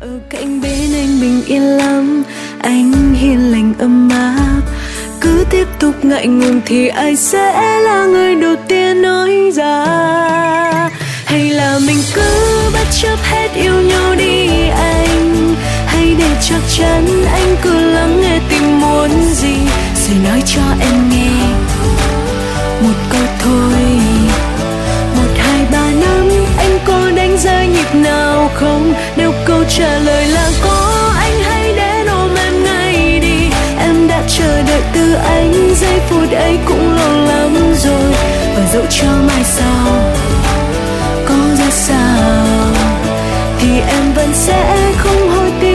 ở cạnh bên anh bình yên lắm, anh hiền lành, ấm áp. Cứ tiếp tục ngại ngùng thì ai sẽ là người đầu tiên nói ra? Hay là mình cứ bất chấp hết yêu nhau đi anh? Hay để chắc chắn anh cứ lắng nghe tình muốn gì? Rồi nói cho em nghe. Một câu thôi. Một, hai, ba năm, anh có đánh giá nhịp nào không? Nếu có trả lời là có anh hãy đến ôm em ngay đi em đã chờ đợi từ anh, giây phút ấy cũng lâu lắm rồi và dẫu cho mai sau có ra sao, thì em vẫn sẽ không hối tiếc.